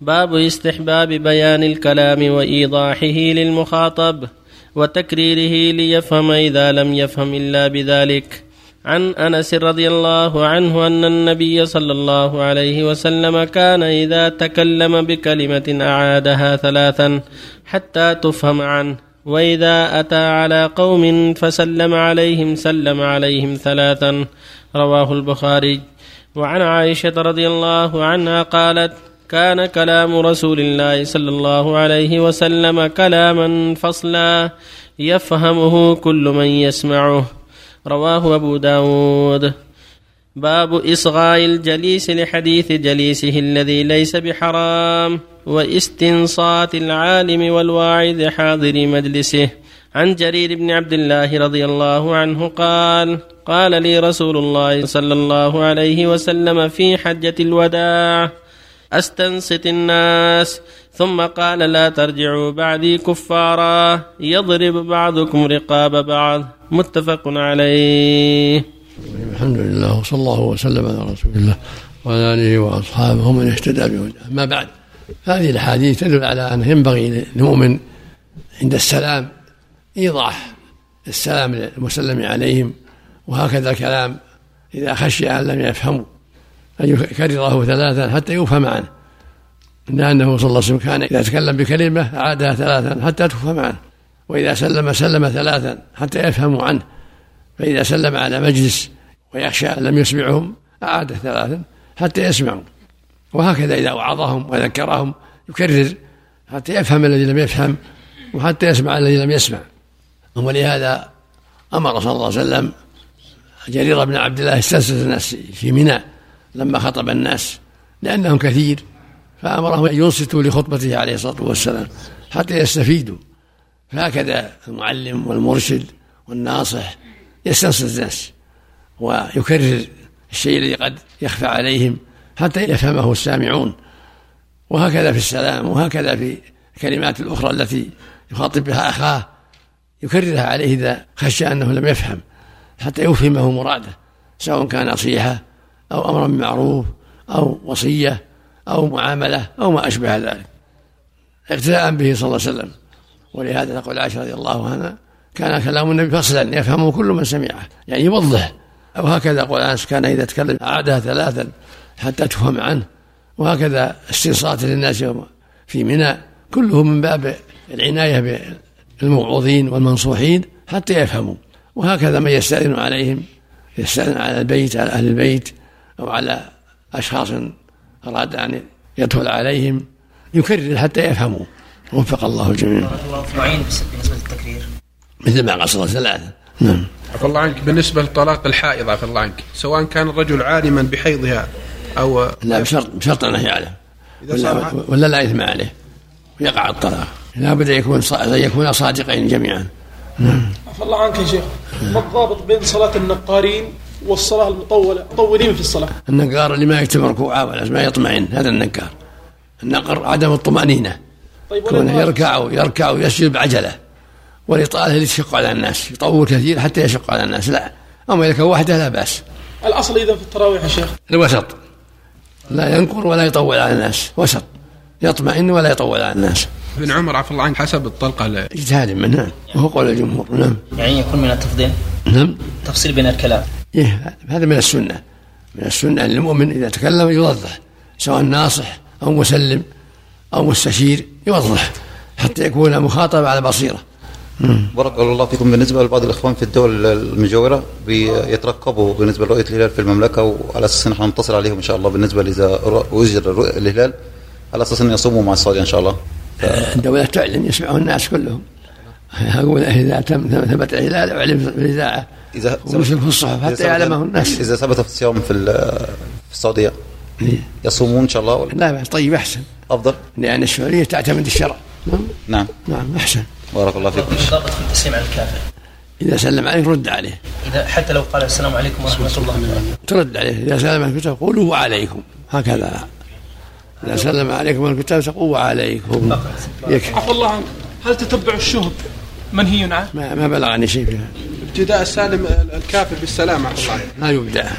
باب استحباب بيان الكلام وإيضاحه للمخاطب وتكريره ليفهم إذا لم يفهم إلا بذلك. عن أنس رضي الله عنه أن النبي صلى الله عليه وسلم كان إذا تكلم بكلمة أعادها ثلاثا حتى تفهم عنه وإذا أتى على قوم فسلم عليهم سلم عليهم ثلاثا. رواه البخاري. وعن عائشة رضي الله عنها قالت كان كلام رسول الله صلى الله عليه وسلم كلاما فصلا يفهمه كل من يسمعه. رواه أبو داود. باب إصغاء الجليس لحديث جليسه الذي ليس بحرام واستنصات العالم والواعظ حاضر مجلسه. عن جرير بن عبد الله رضي الله عنه قال قال لي رسول الله صلى الله عليه وسلم في حجة الوداع أستنصت الناس. ثم قال لا ترجعوا بعدي كفارا. يضرب بعضكم رقاب بعض. متفق عليه. الحمد لله وصلى الله وسلم على رسول الله وعلى آله وأصحابه ومن اهتدى بهداه. اما بعد هذه الأحاديث تدل على انه ينبغي للمؤمن عند السلام إيضاح السلام للمسلم عليهم وهكذا الكلام إذا خشي أن لم يفهموا. أن يكرره ثلاثا حتى يفهم عنه لأنه صلى الله عليه وسلم كان إذا تكلم بكلمة أعادها ثلاثا حتى تفهم عنه وإذا سلم سلم ثلاثا حتى يفهموا عنه. فإذا سلم على مجلس ويخشى أن لم يسمعهم أعاد ثلاثا حتى يسمعوا. وهكذا إذا وعظهم وذكرهم يكرر حتى يفهم الذي لم يفهم وحتى يسمع الذي لم يسمع. ولهذا أمر صلى الله عليه وسلم جرير بن عبد الله استنسس الناس في منى لما خطب الناس لأنهم كثير فأمرهم أن ينصتوا لخطبته عليه الصلاة والسلام حتى يستفيدوا. فهكذا المعلم والمرشد والناصح يستنصت الناس ويكرر الشيء الذي قد يخفى عليهم حتى يفهمه السامعون. وهكذا في السلام وهكذا في الكلمات الأخرى التي يخاطب بها أخاه يكررها عليه إذا خشى أنه لم يفهم حتى يفهمه مراده سواء كان نصيحة أو أمر بالمعروف أو وصية أو معاملة أو ما أشبه ذلك. اقتداء به صلى الله عليه وسلم. ولهذا تقول عائشة رضي الله عنها كان كلام النبي فصلا يفهمه كل من سمعه يعني يوضح. أو هكذا قول أنس كان إذا تكلم أعادها ثلاثا حتى تفهم عنه. وهكذا استنصات للناس في منى كله من باب العناية بالموعوظين والمنصوحين حتى يفهموا. وهكذا من يستأذن عليهم يستأذن على البيت على أهل البيت أو على أشخاص أراد أن يدخل عليهم يكرر حتى يفهموا وفق الله الجميع. نوعين بالنسبة للتكرير. مثل ما قصر ثلاثة. نعم. عفى الله عنك بالنسبة لطلاق الحائض عفى الله عنك سواء كان الرجل عالما بحيضها أو لا بشرط بشرط أنه يعلم ولا, ولا لا إثم عليه ويقع الطلاق لابد أن يكون يكون صادقين جميعا. نعم. عفى الله عنك يا شيخ ما الضابط بين صلاة النقارين والصلاة المطولة مطولين في الصلاة. النقار اللي ما يكتب ركوعه ولا ما يطمئن هذا النقار. النقر عدم الطمأنينة. طيب كونه يركع ويركع ويسجد بعجلة. والإطالة اللي تشق على الناس يطول كثير حتى يشق على الناس لا. أما إذا كان وحده لا بأس. الأصل إذا في التراويح يا شيخ. الوسط. لا ينقر ولا يطول على الناس. وسط. يطمئن ولا يطول على الناس. ابن عمر عفى الله عنه حسب الطلقة اجتهاد منه. نعم وهو قول الجمهور. نعم. يعني يكون من التفضيل. نعم. تفصيل بين الكلام. هذا من السنة. من السنة أن المؤمن إذا تكلم يوضح سواء ناصح أو مسلم أو مستشير يوضح حتى يكون مخاطب على بصيرة. بارك الله فيكم. بالنسبة لبعض الإخوان في الدول المجاورة بيترقبوا بالنسبة لرؤية الهلال في المملكة وعلى أساس إن إحنا نتصل عليهم إن شاء الله بالنسبة اذا وجد الهلال على أساس إن يصوموا مع السعودية إن شاء الله. الدولة تعلن يسمعه الناس كلهم. أقول إذا تم ثبت الهلال اعلم في الإذاعة. إذا ويشرف في الصحف حتى يعلمه الناس إذا ثبت في الصيام في في السعودية. إيه؟ يصومون إن شاء الله ولا؟ لا طيب أحسن. أفضل؟ لأن السعودية تعتمد الشرع. نعم. نعم. نعم أحسن. بارك الله فيكم. ضابط في التسليم على الكافر. إذا سلم عليك رد عليه. إذا حتى لو قال السلام عليكم ورحمة الله ترد عليه. إذا سلم عليك تقول وعليكم هكذا. إذا سلم عليكم الكتاب تقول وعليكم يكفي. عفى الله عنك. هل تتبع الشهب منهي عنه؟ ما, ما بلغني شيء فيها. ابتداء السالم الكافر بالسلام ما يبدأ